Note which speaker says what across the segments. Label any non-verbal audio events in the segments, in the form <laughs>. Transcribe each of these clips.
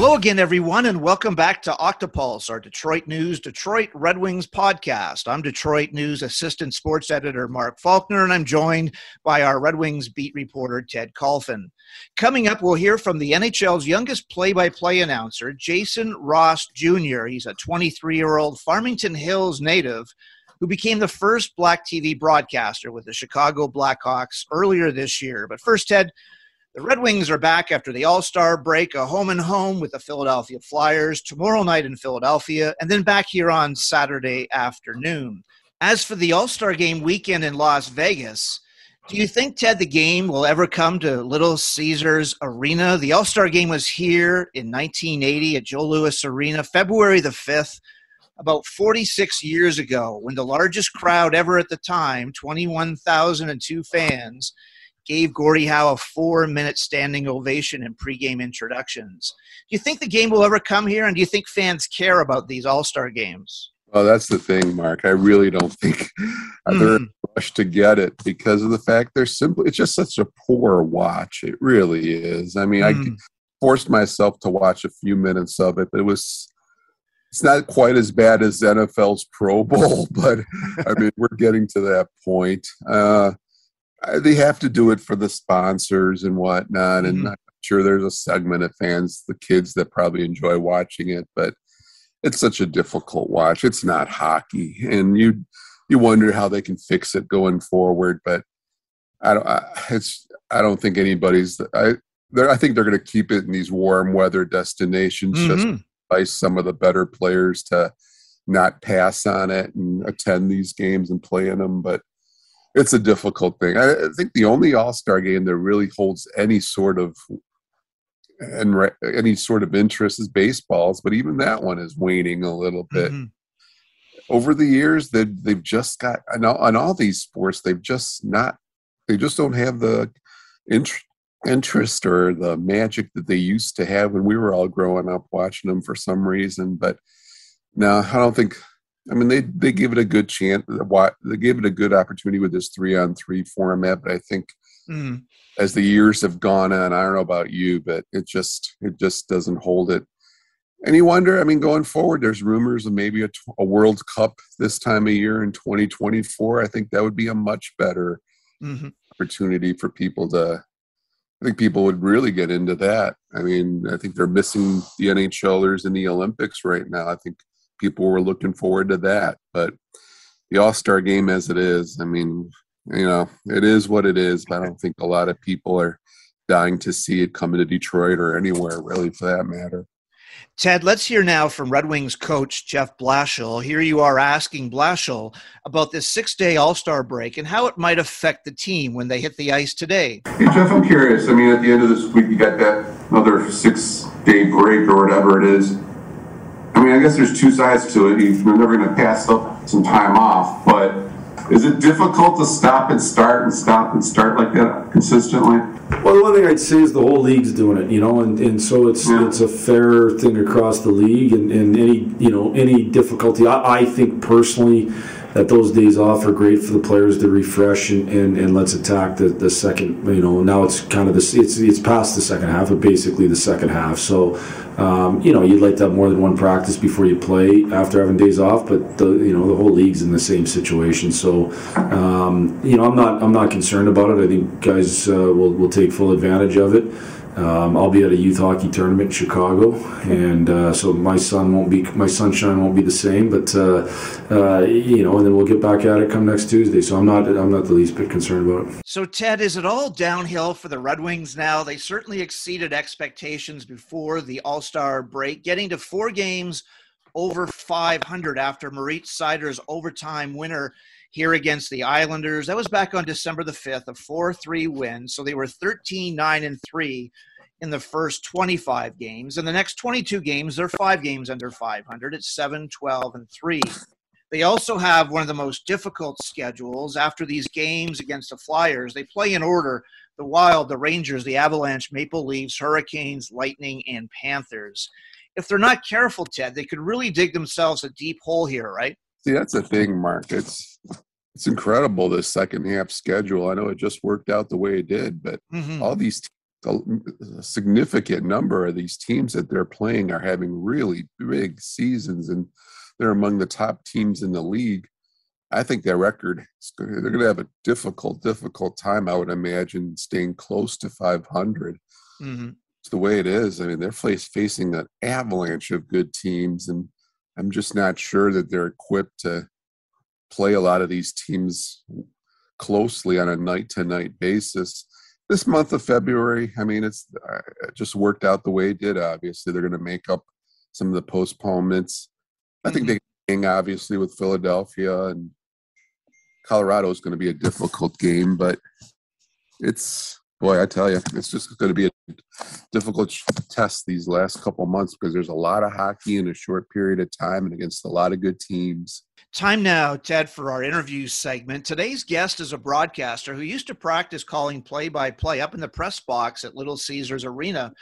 Speaker 1: Hello again, everyone, and welcome back to Octopulse, our Detroit News Detroit Red Wings podcast. I'm Detroit News Assistant Sports Editor Mark Falkner, and I'm joined by our Red Wings beat reporter Ted Kulfan. Coming up, we'll hear from the NHL's youngest play by play announcer, Jason Ross Jr. He's a 23 year old Farmington Hills native who became the first black TV broadcaster with the Chicago Blackhawks earlier this year. But first, Ted, the Red Wings are back after the All Star break, a home and home with the Philadelphia Flyers tomorrow night in Philadelphia, and then back here on Saturday afternoon. As for the All Star game weekend in Las Vegas, do you think, Ted, the game will ever come to Little Caesars Arena? The All Star game was here in 1980 at Joe Louis Arena, February the 5th, about 46 years ago, when the largest crowd ever at the time, 21,002 fans, gave Gordie Howe a four minute standing ovation in pregame introductions. Do you think the game will ever come here? And do you think fans care about these All Star games?
Speaker 2: Well, that's the thing, Mark. I really don't think mm. they're in a rush to get it because of the fact they're simply, it's just such a poor watch. It really is. I mean, mm. I hmm. forced myself to watch a few minutes of it, but it was, it's not quite as bad as NFL's Pro Bowl, <laughs> but I mean, we're getting to that point. Uh, they have to do it for the sponsors and whatnot. And mm-hmm. I'm sure there's a segment of fans, the kids that probably enjoy watching it, but it's such a difficult watch. It's not hockey, and you you wonder how they can fix it going forward. But I don't. I, it's I don't think anybody's. I I think they're going to keep it in these warm weather destinations. Mm-hmm. Just by some of the better players to not pass on it and attend these games and play in them. But it's a difficult thing. I, I think the only All Star game that really holds any sort of and re- any sort of interest is baseballs, but even that one is waning a little bit. Mm-hmm. Over the years, they they've just got on all, on all these sports, they've just not they just don't have the int- interest or the magic that they used to have when we were all growing up watching them for some reason. But now I don't think I mean, they they give it a good chance. They gave it a good opportunity with this three on three format, but I think mm. as the years have gone on, I don't know about you, but it just it just doesn't hold it. And you wonder, I mean, going forward, there's rumors of maybe a, a World Cup this time of year in 2024. I think that would be a much better mm-hmm. opportunity for people to. I think people would really get into that. I mean, I think they're missing the NHLers in the Olympics right now. I think people were looking forward to that. But the All Star game, as it is, I mean, you know, it is what it is. But I don't think a lot of people are dying to see it coming to Detroit or anywhere really, for that matter.
Speaker 1: Ted, let's hear now from Red Wings coach Jeff Blashill. Here you are asking Blashill about this six day All Star break and how it might affect the team when they hit the ice today.
Speaker 3: Hey, Jeff, I'm curious. I mean, at the end of this week, you got that another six day break or whatever it is. I mean, I guess there's two sides to it. You're never going to pass up some time off, but is it difficult to stop and start and stop and start like that consistently?
Speaker 4: Well, the one thing I'd say is the whole league's doing it, you know, and, and so it's yeah. it's a fair thing across the league, and, and any you know any difficulty. I, I think personally that those days off are great for the players to refresh and, and, and let's attack the, the second you know now it's kind of this it's it's past the second half but basically the second half. So um, you know you'd like to have more than one practice before you play after having days off but the you know the whole league's in the same situation. So um, you know I'm not I'm not concerned about it. I think guys uh, will, will take full advantage of it um, I'll be at a youth hockey tournament in Chicago, and uh, so my son won't be my sunshine won't be the same. But uh, uh, you know, and then we'll get back at it come next Tuesday. So I'm not I'm not the least bit concerned about it.
Speaker 1: So Ted, is it all downhill for the Red Wings now? They certainly exceeded expectations before the All Star break, getting to four games over 500 after Moritz Seider's overtime winner here against the Islanders. That was back on December the 5th, a 4 3 win. So they were 13 9 and 3 in the first 25 games. In the next 22 games, they're five games under 500. It's 7 12 and 3. They also have one of the most difficult schedules after these games against the Flyers. They play in order the Wild, the Rangers, the Avalanche, Maple Leafs, Hurricanes, Lightning, and Panthers. If they're not careful, Ted, they could really dig themselves a deep hole here, right?
Speaker 2: See, that's the thing, Mark. It's it's incredible this second half schedule. I know it just worked out the way it did, but mm-hmm. all these a significant number of these teams that they're playing are having really big seasons and they're among the top teams in the league. I think their record they're going to have a difficult, difficult time. I would imagine staying close to 500. Mm-hmm. It's the way it is. I mean, they're facing an avalanche of good teams, and I'm just not sure that they're equipped to play a lot of these teams closely on a night to night basis. This month of February, I mean, it's uh, it just worked out the way it did. Obviously, they're going to make up some of the postponements. I think mm-hmm. they hang obviously with Philadelphia and Colorado is going to be a difficult game, but it's boy, I tell you, it's just going to be a difficult test these last couple months because there's a lot of hockey in a short period of time and against a lot of good teams.
Speaker 1: Time now, Ted, for our interview segment. Today's guest is a broadcaster who used to practice calling play by play up in the press box at Little Caesars Arena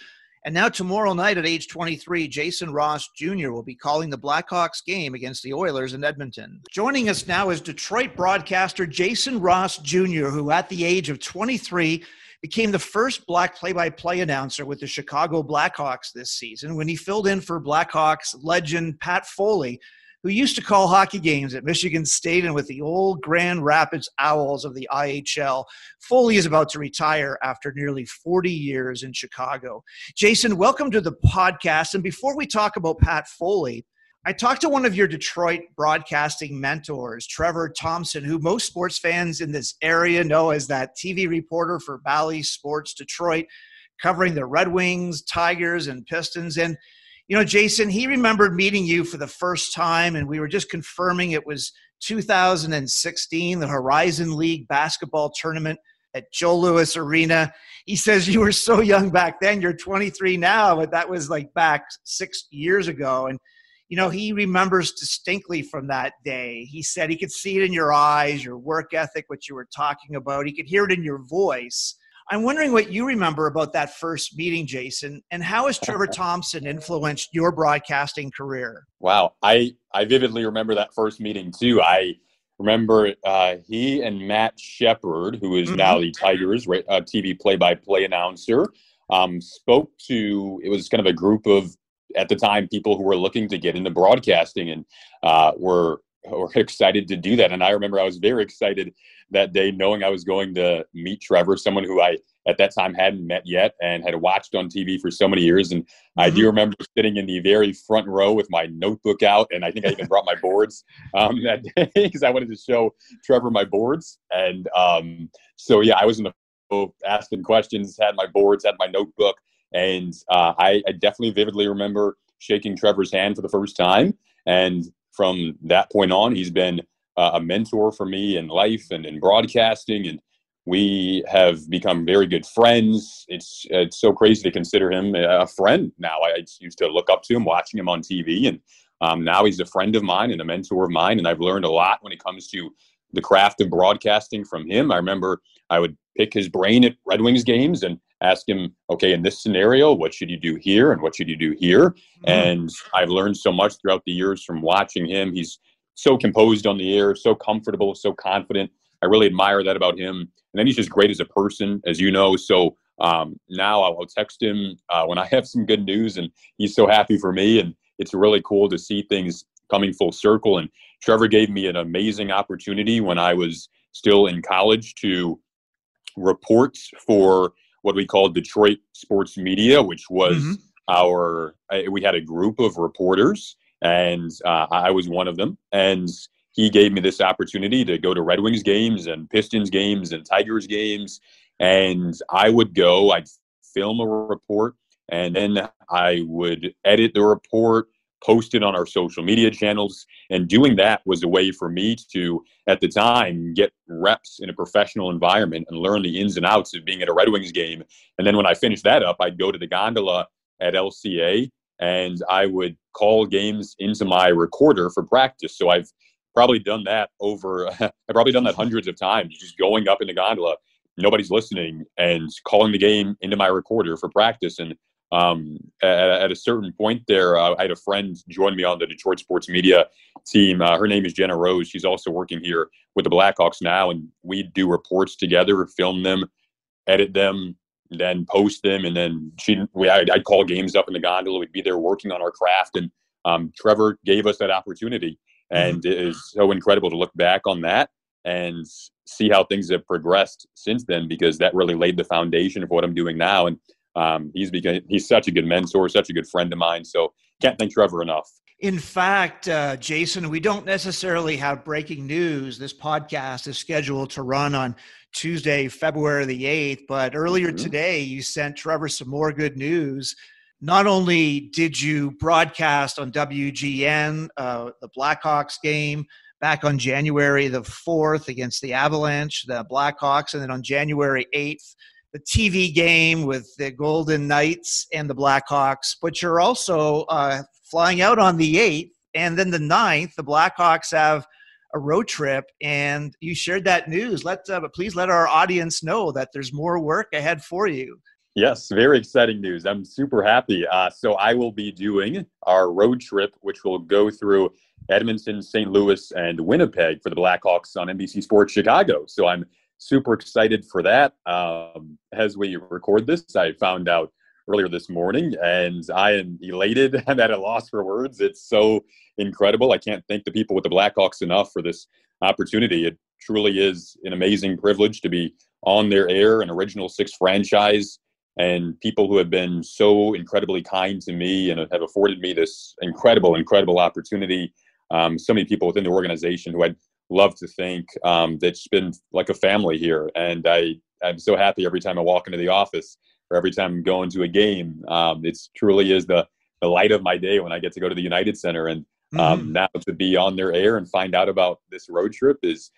Speaker 1: and now, tomorrow night at age 23, Jason Ross Jr. will be calling the Blackhawks game against the Oilers in Edmonton. Joining us now is Detroit broadcaster Jason Ross Jr., who at the age of 23 became the first black play by play announcer with the Chicago Blackhawks this season when he filled in for Blackhawks legend Pat Foley who used to call hockey games at Michigan State and with the old Grand Rapids Owls of the IHL. Foley is about to retire after nearly 40 years in Chicago. Jason, welcome to the podcast. And before we talk about Pat Foley, I talked to one of your Detroit broadcasting mentors, Trevor Thompson, who most sports fans in this area know as that TV reporter for Bally Sports Detroit, covering the Red Wings, Tigers, and Pistons. And you know, Jason, he remembered meeting you for the first time, and we were just confirming it was 2016, the Horizon League basketball tournament at Joe Louis Arena. He says you were so young back then. You're 23 now, but that was like back six years ago. And, you know, he remembers distinctly from that day. He said he could see it in your eyes, your work ethic, what you were talking about. He could hear it in your voice. I'm wondering what you remember about that first meeting, Jason, and how has Trevor <laughs> Thompson influenced your broadcasting career?
Speaker 5: Wow, I I vividly remember that first meeting too. I remember uh, he and Matt Shepard, who is mm-hmm. now the Tigers uh, TV play-by-play announcer, um, spoke to. It was kind of a group of at the time people who were looking to get into broadcasting and uh, were were excited to do that. And I remember I was very excited that day, knowing I was going to meet Trevor, someone who I at that time hadn't met yet and had watched on TV for so many years. And mm-hmm. I do mm-hmm. remember sitting in the very front row with my notebook out, and I think I even brought my boards um, <laughs> that day because I wanted to show Trevor my boards. And um, so, yeah, I was in the asking questions, had my boards, had my notebook, and uh, I, I definitely vividly remember shaking Trevor's hand for the first time. And from that point on, he's been uh, a mentor for me in life and in broadcasting, and we have become very good friends. It's it's so crazy to consider him a friend now. I used to look up to him, watching him on TV, and um, now he's a friend of mine and a mentor of mine. And I've learned a lot when it comes to the craft of broadcasting from him. I remember I would pick his brain at Red Wings games and ask him, okay, in this scenario, what should you do here and what should you do here? Mm-hmm. And I've learned so much throughout the years from watching him. He's so composed on the air, so comfortable, so confident. I really admire that about him. And then he's just great as a person, as you know. So um, now I'll text him uh, when I have some good news, and he's so happy for me. And it's really cool to see things coming full circle. And Trevor gave me an amazing opportunity when I was still in college to report for what we called Detroit Sports Media, which was mm-hmm. our, we had a group of reporters, and uh, I was one of them. And he gave me this opportunity to go to Red Wings games and Pistons games and Tigers games. And I would go, I'd film a report, and then I would edit the report, posted on our social media channels. And doing that was a way for me to, at the time, get reps in a professional environment and learn the ins and outs of being at a Red Wings game. And then when I finished that up, I'd go to the gondola at LCA and I would call games into my recorder for practice. So I've probably done that over, <laughs> I've probably done that hundreds of times, just going up in the gondola, nobody's listening, and calling the game into my recorder for practice. And um, at, at, a certain point there, uh, I had a friend join me on the Detroit sports media team. Uh, her name is Jenna Rose. She's also working here with the Blackhawks now, and we do reports together, film them, edit them, then post them, and then she, we, I'd, I'd call games up in the gondola. We'd be there working on our craft, and um, Trevor gave us that opportunity, and mm-hmm. it is so incredible to look back on that and see how things have progressed since then, because that really laid the foundation of what I'm doing now, and um, he's become he's such a good mentor, such a good friend of mine. So can't thank Trevor enough.
Speaker 1: In fact, uh, Jason, we don't necessarily have breaking news. This podcast is scheduled to run on Tuesday, February the 8th. But earlier mm-hmm. today, you sent Trevor some more good news. Not only did you broadcast on WGN uh, the Blackhawks game back on January the 4th against the Avalanche, the Blackhawks, and then on January 8th, the TV game with the Golden Knights and the Blackhawks, but you're also uh, flying out on the 8th. And then the 9th, the Blackhawks have a road trip. And you shared that news. Let uh, please let our audience know that there's more work ahead for you.
Speaker 5: Yes, very exciting news. I'm super happy. Uh, so I will be doing our road trip, which will go through Edmonton, St. Louis, and Winnipeg for the Blackhawks on NBC Sports Chicago. So I'm super excited for that. Um, as we record this, I found out earlier this morning, and I am elated. I'm at a loss for words. It's so incredible. I can't thank the people with the Blackhawks enough for this opportunity. It truly is an amazing privilege to be on their air, an original six franchise, and people who have been so incredibly kind to me and have afforded me this incredible, incredible opportunity. Um, so many people within the organization who I'd love to think um, that's been like a family here. And I, I'm so happy every time I walk into the office or every time I'm going to a game. Um, it truly is the, the light of my day when I get to go to the United Center. And um, mm-hmm. now to be on their air and find out about this road trip is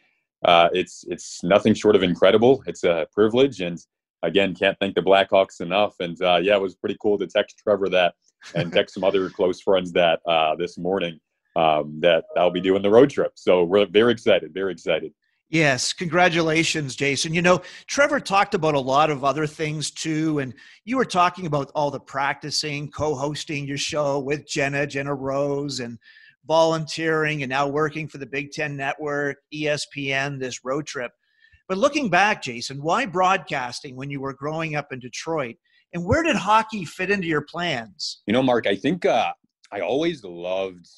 Speaker 5: uh, it's it's nothing short of incredible. It's a privilege, and again, can't thank the Blackhawks enough. And uh, yeah, it was pretty cool to text Trevor that and <laughs> text some other close friends that uh, this morning um, that I'll be doing the road trip. So we're very excited, very excited.
Speaker 1: Yes, congratulations, Jason. You know, Trevor talked about a lot of other things too, and you were talking about all the practicing, co-hosting your show with Jenna, Jenna Rose, and volunteering, and now working for the Big Ten Network, ESPN, this road trip. But looking back, Jason, why broadcasting when you were growing up in Detroit? And where did hockey fit into your plans?
Speaker 5: You know, Mark, I think uh, I always loved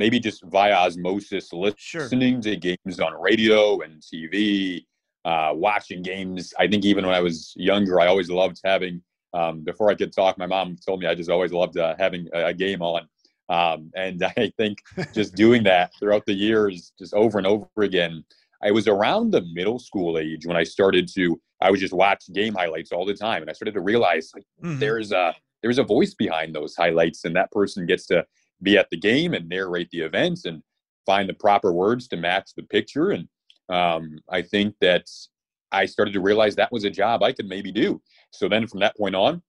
Speaker 5: maybe just via osmosis, listening sure. to games on radio and TV, uh, watching games. I think even when I was younger, I always loved having. Um, before I could talk, my mom told me I just always loved uh, having a, a, game on. Um, and <laughs> I think just doing that throughout the years, just over and over again. I was around the middle school age when I started to. I would just watch game highlights all the time, and I started to realize like mm-hmm. there's a there's a voice behind those highlights, and that person gets to be at the game and narrate the events and find the proper words to match the picture. And um, I think that I started to realize that was a job I could maybe do. So then from that point on,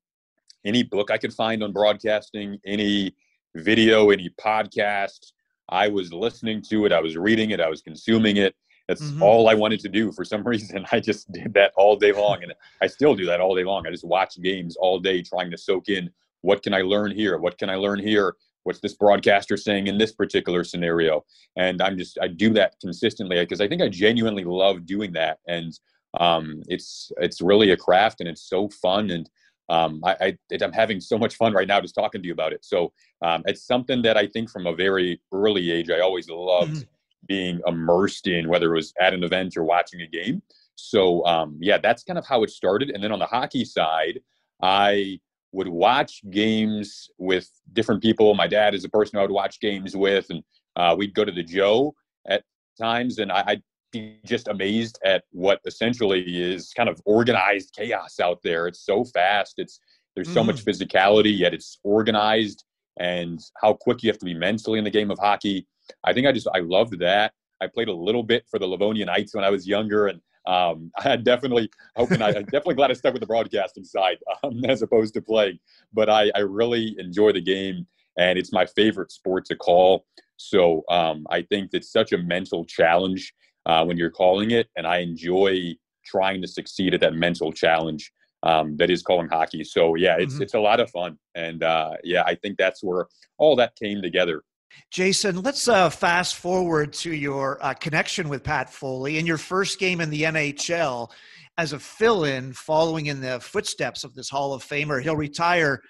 Speaker 5: any book I could find on broadcasting, any video, any podcast, I was listening to it, I was reading it, I was consuming it. That's mm-hmm. all I wanted to do for some <laughs> reason. I just did that all day long. And I still do that all day long. I just watch games all day trying to soak in what can I learn here? What can I learn here? What's this broadcaster saying in this particular scenario? And i'm just i do that consistently because i think i genuinely love doing that. And um, it's it's really a craft and it's so fun. And um, I, I am having so much fun right now just talking to you about it. So um, it's something that i think from a very early age i always loved mm-hmm. being immersed in whether it was at an event or watching a game. So um, yeah that's kind of how it started. And then on the hockey side i would watch games with different people. My dad is a person I would watch games with, and uh, we'd go to the Joe at times, and I, would be just amazed at what essentially is kind of organized chaos out there. It's so fast. It's there's so mm. much physicality, yet it's organized. and how quick you have to be mentally in the game of hockey. I think I just I loved that. I played a little bit for the Livonian Knights when I was younger, and um, <laughs> I definitely hoping I, am definitely glad I stuck with the broadcasting side um, <laughs> as opposed to playing. But I, I really enjoy the game, and it's my favorite sport to call. So um, I think it's such a mental challenge uh, when you're calling it, and I enjoy trying to succeed at that mental challenge um, that is calling hockey. So yeah, it's mm-hmm. it's a lot of fun, and uh, yeah, I think that's where all that came together.
Speaker 1: Jason, let's uh, fast forward to your uh, connection with Pat Foley in your first game in the NHL as a fill-in, following in the footsteps of this Hall of Famer. He'll retire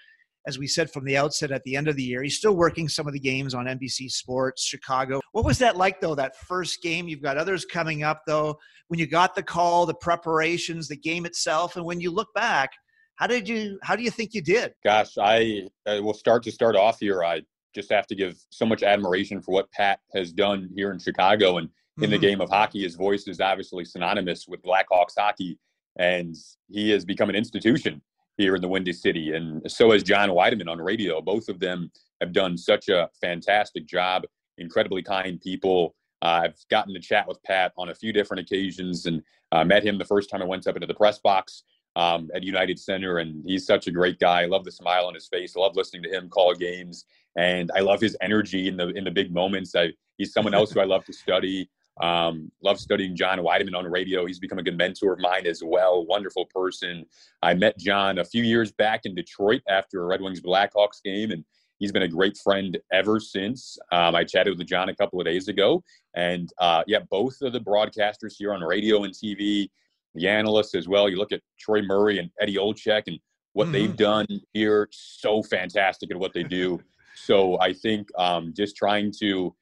Speaker 1: as we said from the outset at the end of the year. He's still working some of the games on NBC Sports, Chicago. What was that like, though, that first game? You've got others coming up, though. When you got the call, the preparations, the game itself, and when you look back, how did you? How do you think you did?
Speaker 5: Gosh, I, I will start to start off here. I just have to give so much admiration for what Pat has done here in Chicago and in mm-hmm. the game of hockey. His voice is obviously synonymous with Blackhawks hockey, and he has become an institution here in the Windy City. And so has John Wiedeman on radio. Both of them have done such a fantastic job, incredibly kind people. Uh, I've gotten to chat with Pat on a few different occasions and uh, met him the first time I went up into the press box um, at United Center. And he's such a great guy. I love the smile on his face. I love listening to him call games. And I love his energy in the in the big moments. I, he's someone else who I love to study. Um, love studying John Wiedeman on radio. He's become a good mentor of mine as well. Wonderful person. I met John a few years back in Detroit after a Red Wings Blackhawks game, and he's been a great friend ever since. Um, I chatted with John a couple of days ago, and uh, yeah, both of the broadcasters here on radio and TV, the analysts as well. You look at Troy Murray and Eddie Olczyk and what mm-hmm. they've done here, so fantastic at what they do. <laughs> so I think um, just trying to,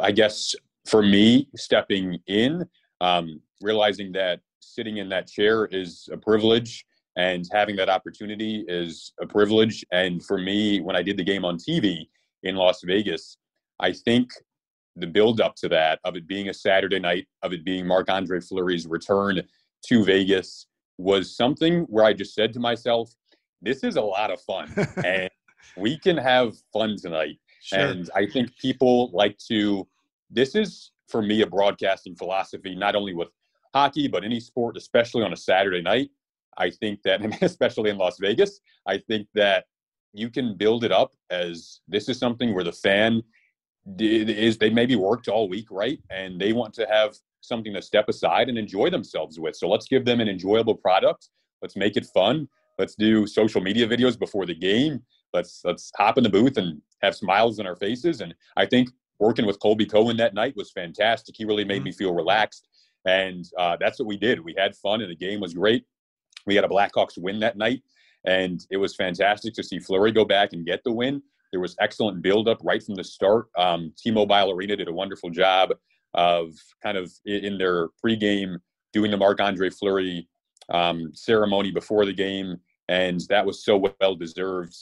Speaker 5: I guess, for me, stepping in, um, realizing that sitting in that chair is a privilege and having that opportunity is a privilege. And for me, when I did the game on TV in Las Vegas, I think the build up to that, of it being a Saturday night, of it being Marc Andre Fleury's return to Vegas, was something where I just said to myself, this is a lot of fun. <laughs> and we can have fun tonight. Sure. And I think people like to this is for me a broadcasting philosophy, not only with hockey, but any sport, especially on a Saturday night. I think that, <laughs> especially in Las Vegas, I think that you can build it up as this is something where the fan is they maybe worked all week, right? And they want to have something to step aside and enjoy themselves with. So let's give them an enjoyable product. Let's make it fun. Let's do social media videos before the game. Let's let's hop in the booth and have smiles on our faces. And I think working with Colby Cohen that night was fantastic. He really made mm-hmm. me feel relaxed. And uh, that's what we did. We had fun, and the game was great. We had a Blackhawks win that night, and it was fantastic to see Fleury go back and get the win. There was excellent buildup right from the start. Um, T-Mobile Arena did a wonderful job of kind of in their pregame doing the Marc Andre Fleury um, ceremony before the game, and that was so well deserved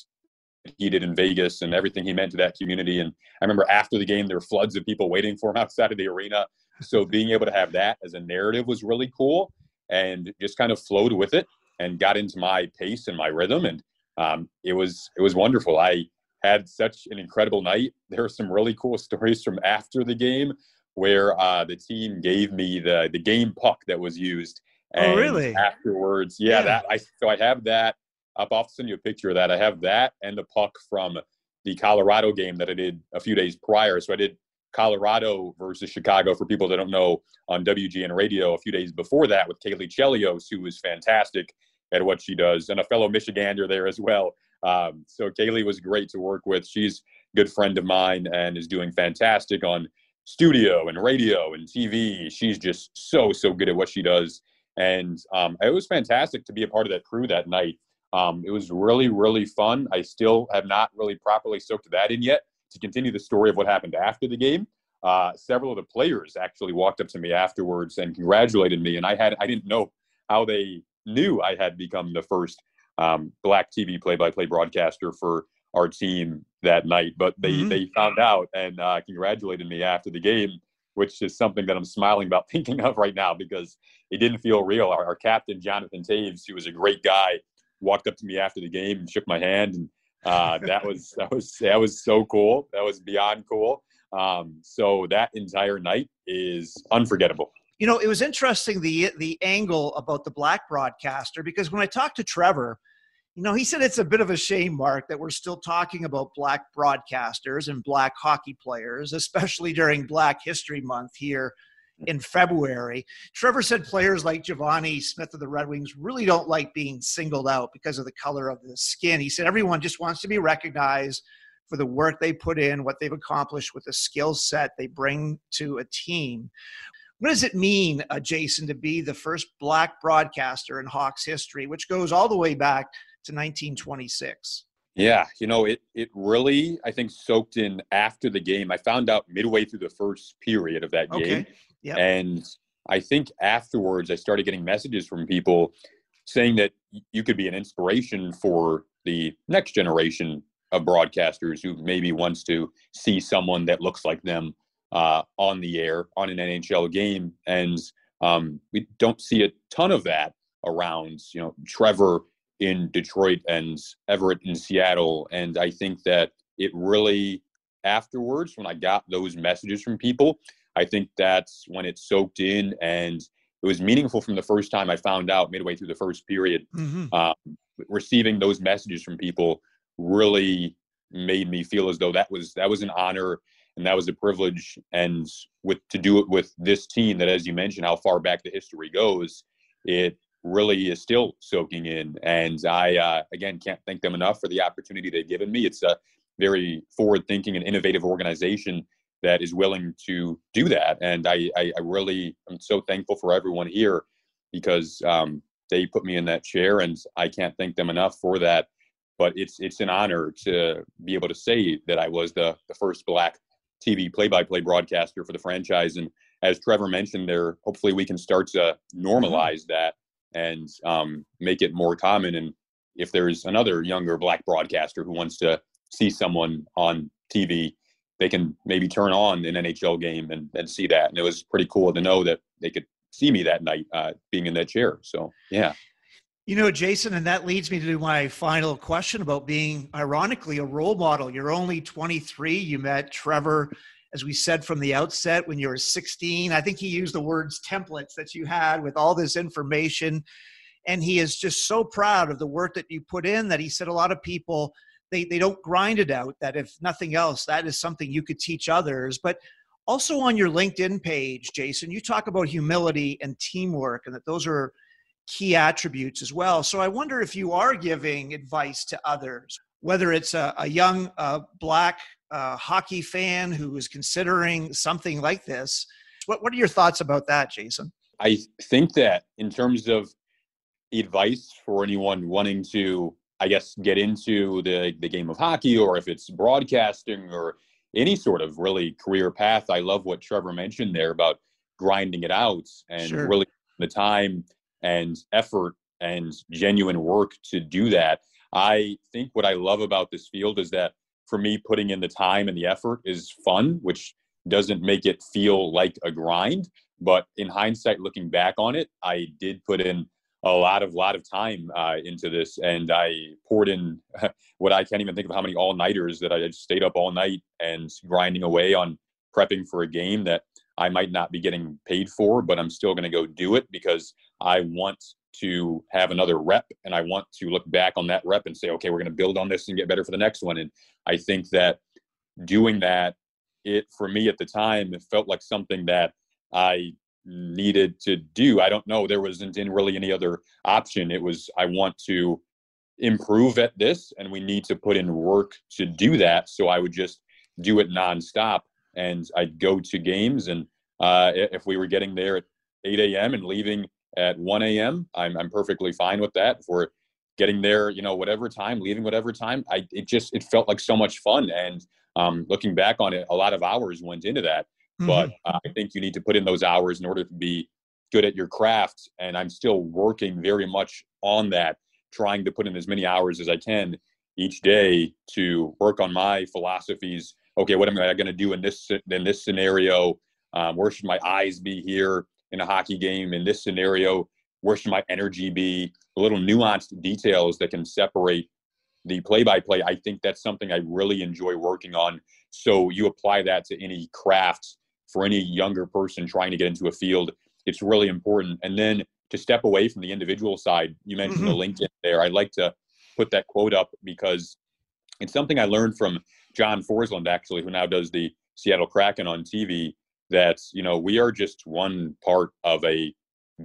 Speaker 5: he did in Vegas and everything he meant to that community. And I remember after the game, there were floods of people waiting for him <laughs> outside of the arena. So being able to have that as a narrative was really cool and just kind of flowed with it and got into my pace and my rhythm. And um, it was, it was wonderful. I had such an incredible night. There are some really cool <laughs> stories from after the game where uh, the team gave me the, the game puck that was used.
Speaker 1: Oh, and oh, really?
Speaker 5: Afterwards, yeah, yeah, that I so I have that I'll have to send you a picture of that. I have that and the puck from the Colorado game that I did a few days prior. So I did Colorado versus Chicago for people that don't know on WGN radio a few days before that with Caley Chelios, who was fantastic at what she does, and a fellow Michigander there as well. Um, so Kaylee was great to work with. She's a good friend of mine and is doing fantastic on studio and radio and TV. She's just so, so good at what she does. And um, it was fantastic to be a part of that crew that night. Um, it was really, really fun. I still have not really properly soaked that in yet to continue the story of what happened after the game. Uh, several of the players actually walked up to me afterwards and congratulated me, and I had I didn't know how they knew I had become the first um, black TV play-by-play broadcaster for our team that night, but they mm-hmm. they found out and uh, congratulated me after the game, which is something that I'm smiling about <laughs> thinking of right now because it didn't feel real. Our, our captain Jonathan Toews, who was a great guy walked up to me after the game and shook my hand and Uh, <laughs> that was that was that was so cool. That was beyond cool. Um, so that entire night is unforgettable.
Speaker 1: You know, it was interesting the the angle about the black broadcaster because when I talked to Trevor, you know, he said it's a bit of a shame, Mark, that we're still talking about black broadcasters and black hockey players, especially during Black History Month here in February. Trevor said players like Givani Smith of the Red Wings really don't like being singled out because of the color of the skin. He said everyone just wants to be recognized for the work they put in, what they've accomplished with the skill set they bring to a team. What does it mean, uh, Jason, to be the first black broadcaster in Hawks history, which goes all the way back to 1926?
Speaker 5: Yeah, you know, it it really I think soaked in after the game. I found out midway through the first period of that game. Yep. And I think afterwards I started getting messages from people saying that you could be an inspiration for the next generation of broadcasters who maybe wants to see someone that looks like them uh, on the air on an NHL game. And um, we don't see a ton of that around, you know, Trevor in Detroit and Everett in Seattle. And I think that it really, afterwards, when I got those messages from people, I think that's when it soaked in and it was meaningful from the first time I found out midway through the first period. Mm-hmm. Um, receiving those messages from people really made me feel as though that was that was an honor and that was a privilege. And with to do it with this team, that as you mentioned, how far back the history goes, it really is still soaking in. And I, uh, again, can't thank them enough for the opportunity they've given me. It's a very forward thinking and innovative organization that is willing to do that. And I, I, I really am so thankful for everyone here because um, they put me in that chair and I can't thank them enough for that. But it's it's an honor to be able to say that I was the, the first black TV play-by-play broadcaster for the franchise. And as Trevor mentioned, there hopefully we can start to normalize that and um, make it more common. And if there's another younger black broadcaster who wants to see someone on TV, they can maybe turn on an NHL game and, and see that. And it was pretty cool to know that they could see me that night uh, being in that chair. So, yeah.
Speaker 1: You know, Jason, and that leads me to my final question about being, ironically, a role model. You're only 23. You met Trevor, as we said from the outset, when you were 16. I think he used the words templates that you had with all this information. And he is just so proud of the work that you put in that he said a lot of people, they, they don't grind it out, that if nothing else, that is something you could teach others. But also on your LinkedIn page, Jason, you talk about humility and teamwork and that those are – key attributes as well. So I wonder if you are giving advice to others, whether it's a, a young uh, black uh, hockey fan who is considering something like this. What, what are your thoughts about that, Jason?
Speaker 5: I think that in terms of advice for anyone wanting to, I guess, get into the, the game of hockey or if it's broadcasting or any sort of really career path, I love what Trevor mentioned there about grinding it out and sure. really the time and effort and genuine work to do that. I think what I love about this field is that for me, putting in the time and the effort is fun, which doesn't make it feel like a grind. But in hindsight, looking back on it, I did put in a lot of lot of time uh, into this, and I poured in <laughs> what I can't even think of how many all nighters that I stayed up all night and grinding away on prepping for a game that I might not be getting paid for, but I'm still going to go do it because I want to have another rep and I want to look back on that rep and say, okay, we're going to build on this and get better for the next one. And I think that doing that, it for me at the time, it felt like something that I needed to do. I don't know. There wasn't really any other option. It was, I want to improve at this and we need to put in work to do that. So I would just do it nonstop and I'd go to games. And uh, if we were getting there at 8 a.m. and leaving at 1 a.m., I'm, I'm perfectly fine with that. for getting there, you know, whatever time, leaving whatever time, I it just it felt like so much fun. And um, looking back on it, a lot of hours went into that. Mm-hmm. But uh, I think you need to put in those hours in order to be good at your craft. And I'm still working very much on that, trying to put in as many hours as I can each day to work on my philosophies okay, what am I going to do in this in this scenario? Um, where should my eyes be here in a hockey game? In this scenario, where should my energy be? The little nuanced details that can separate the play-by-play, I think that's something I really enjoy working on. So you apply that to any craft for any younger person trying to get into a field. It's really important. And then to step away from the individual side, you mentioned mm-hmm. the LinkedIn there. I'd like to put that quote up because it's something I learned from John Forslund, actually, who now does the Seattle Kraken on TV. That you know we are just one part of a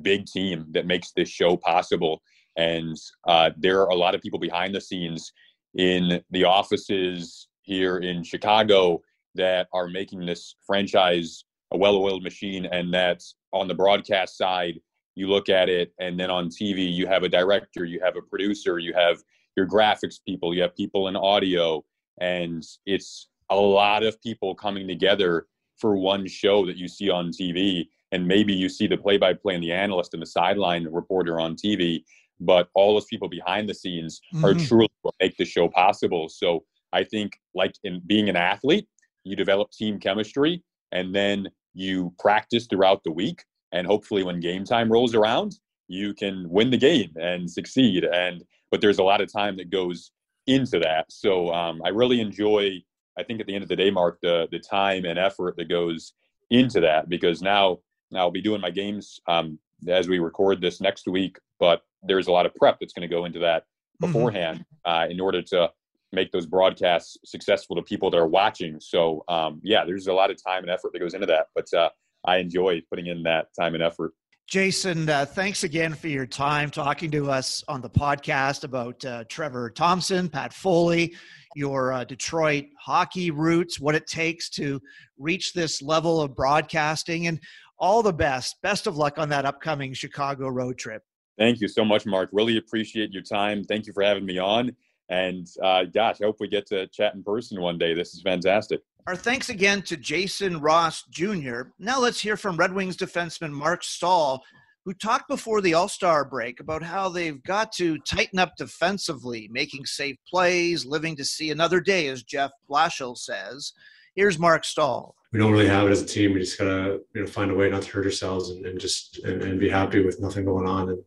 Speaker 5: big team that makes this show possible, and uh, there are a lot of people behind the scenes in the offices here in Chicago that are making this franchise a well-oiled machine, and that on the broadcast side, you look at it, and then on TV, you have a director, you have a producer, you have your graphics people, you have people in audio, and it's a lot of people coming together for one show that you see on TV. And maybe you see the play by play and the analyst and the sideline reporter on TV, but all those people behind the scenes mm-hmm. are truly what make the show possible. So I think, like in being an athlete, you develop team chemistry and then you practice throughout the week. And hopefully, when game time rolls around, you can win the game and succeed. And but there's a lot of time that goes into that. So um, I really enjoy. I think at the end of the day, Mark, the the time and effort that goes into that because now, now I'll be doing my games um, as we record this next week. But there's a lot of prep that's going to go into that mm-hmm. beforehand mm-hmm. uh, in order to make those broadcasts successful to people that are watching. So um, yeah, there's a lot of time and effort that goes into that. But uh, I enjoy putting in that time and effort.
Speaker 1: Jason, uh, thanks again for your time talking to us on the podcast about uh, Trevor Thompson, Pat Foley, your uh, Detroit hockey roots, what it takes to reach this level of broadcasting, and all the best. Best of luck on that upcoming Chicago road trip.
Speaker 5: Thank you so much, Mark. Really appreciate your time. Thank you for having me on. And uh, gosh, I hope we get to chat in person one day. This is fantastic.
Speaker 1: Our thanks again to Jason Ross Jr. Now let's hear from Red Wings defenseman Marc Staal, who talked before the All Star break about how they've got to tighten up defensively, making safe plays, living to see another day, as Jeff Blashill says. Here's Marc Staal.
Speaker 6: We don't really have it as a team. We just gotta you know find a way not to hurt ourselves and, and just and, and, be happy with nothing going on. And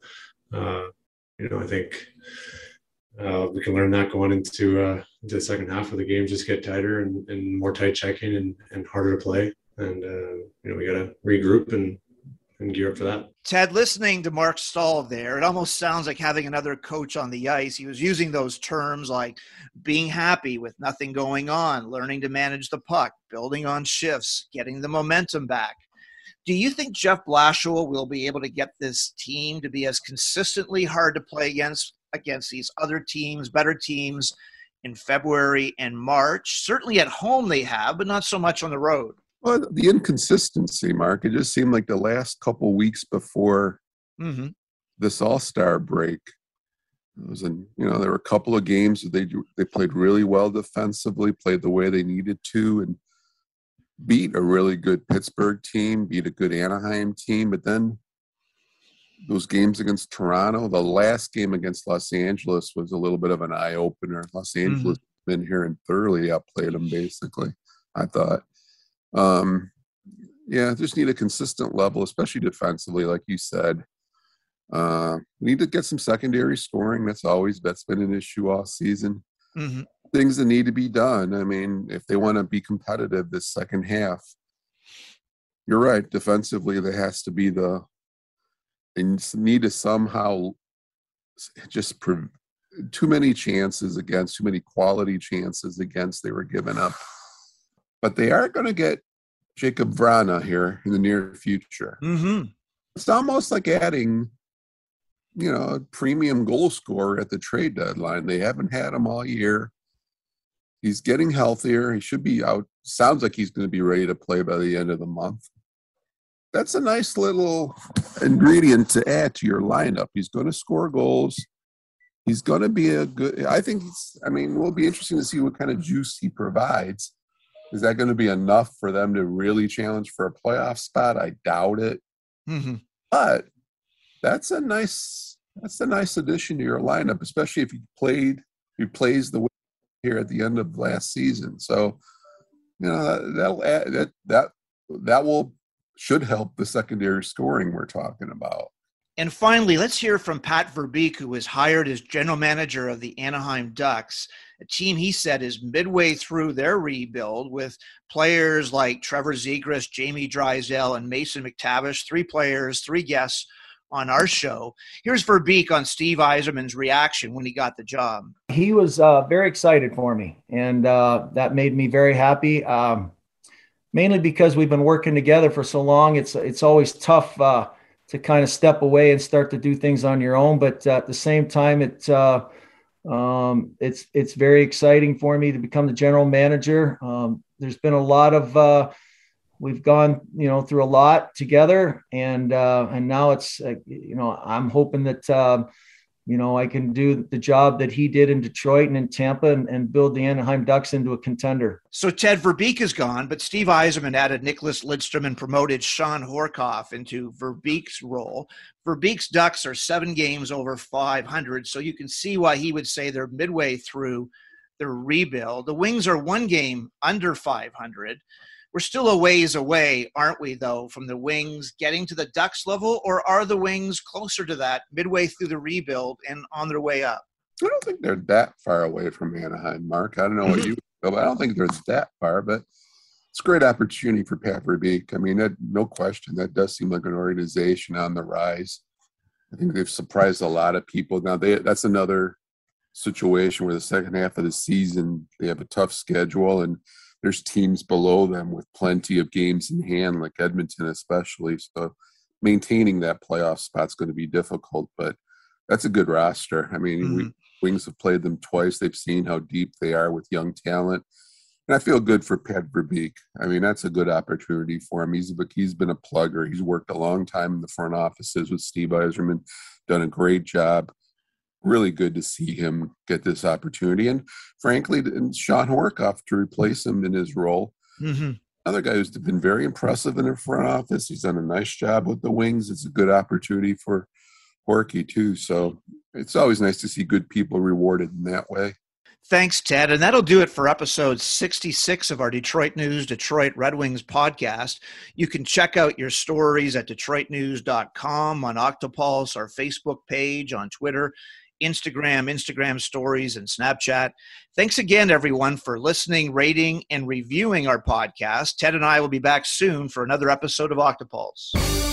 Speaker 6: uh, you know, I think uh, we can learn that going into, uh, the second half of the game. Just get tighter and, and more tight checking and, and harder to play. And uh, you know we got to regroup and and gear up for that.
Speaker 1: Ted, listening to Marc Staal there, it almost sounds like having another coach on the ice. He was using those terms like being happy with nothing going on, learning to manage the puck, building on shifts, getting the momentum back. Do you think Jeff Blashill will be able to get this team to be as consistently hard to play against against these other teams, better teams in February and March. Certainly at home they have, but not so much on the road.
Speaker 2: Well, the inconsistency, Mark, it just seemed like the last couple weeks before mm-hmm. this All Star break, it was a, you know there were a couple of games that they they played really well defensively, played the way they needed to, and beat a really good Pittsburgh team, beat a good Anaheim team, but then those games against Toronto. The last game against Los Angeles was a little bit of an eye opener. Los mm-hmm. Angeles mm-hmm. been here and thoroughly outplayed them, basically. I thought. Um, yeah, just need a consistent level, especially defensively, like you said. Uh, we need to get some secondary scoring. That's always that's been an issue all season. Mm-hmm. Things that need to be done. I mean, if they want to be competitive this second half, you're right. Defensively, there has to be the and need to somehow just pre- too many chances against too many quality chances against they were given up. But they are going to get Jakub Vrana here in the near future. Mm-hmm. it's almost like adding you know a premium goal scorer at the trade deadline. They haven't had him all year. He's getting healthier. He should be out sounds like he's going to be ready to play by the end of the month that's a nice little ingredient to add to your lineup. He's going to score goals. He's going to be a good. I think he's. I mean, it will be interesting to see what kind of juice he provides. Is that going to be enough for them to really challenge for a playoff spot? I doubt it. Mm-hmm. But that's a nice. That's a nice addition to your lineup, especially if he played. He plays the way here at the end of last season. So, you know that that'll add, that that that will should help the secondary scoring we're talking about.
Speaker 1: And finally, let's hear from Pat Verbeek, who was hired as general manager of the Anaheim Ducks, a team he said is midway through their rebuild with players like Trevor Zegras, Jamie Drysdale, and Mason McTavish, three players, three guests on our show. Here's Verbeek on Steve Yzerman's reaction when he got the job.
Speaker 7: He was uh, very excited for me, and uh, that made me very happy. Um, mainly because we've been working together for so long. It's it's always tough uh, to kind of step away and start to do things on your own, but at the same time, it uh, um, it's it's very exciting for me to become the general manager. Um, there's been a lot of uh, we've gone you know through a lot together, and uh, and now it's uh, you know I'm hoping that uh, you know I can do the job that he did in Detroit and in Tampa and, and build the Anaheim Ducks into a contender.
Speaker 1: So Ted Verbeek is gone, but Steve Yzerman added Nicklas Lidstrom and promoted Shawn Horcoff into Verbeek's role. Verbeek's Ducks are seven games over 500, so you can see why he would say they're midway through their rebuild. The Wings are one game under 500 we're still a ways away, aren't we, though, from the Wings getting to the Ducks level, or are the Wings closer to that midway through the rebuild and on their way up?
Speaker 2: I don't think they're that far away from Anaheim, Mark. I don't know what mm-hmm. you feel, but I don't think they're that far. But it's a great opportunity for Pat Verbeek. I mean, that, no question, that does seem like an organization on the rise. I think they've surprised a lot of people. Now, they that's another situation where the second half of the season they have a tough schedule and there's teams below them with plenty of games in hand, like Edmonton especially. So maintaining that playoff spot's going to be difficult, but that's a good roster. I mean, mm-hmm. we, Wings have played them twice. They've seen how deep they are with young talent. And I feel good for Pat Verbeek. I mean, that's a good opportunity for him. He's he's been a plugger. He's worked a long time in the front offices with Steve Yzerman, done a great job really good to see him get this opportunity. And frankly, and Shawn Horcoff to replace him in his role. Mm-hmm. Another guy who's been very impressive in the front office. He's done a nice job with the wings. It's a good opportunity for Horky too. So it's always nice to see good people rewarded in that way.
Speaker 1: Thanks, Ted. And that'll do it for episode 66 of our Detroit News Detroit Red Wings podcast. You can check out your stories at DetroitNews.com, on Octopulse, our Facebook page, on Twitter, Instagram, Instagram stories, and Snapchat. Thanks again, everyone, for listening, rating, and reviewing our podcast. Ted and I will be back soon for another episode of Octopulse.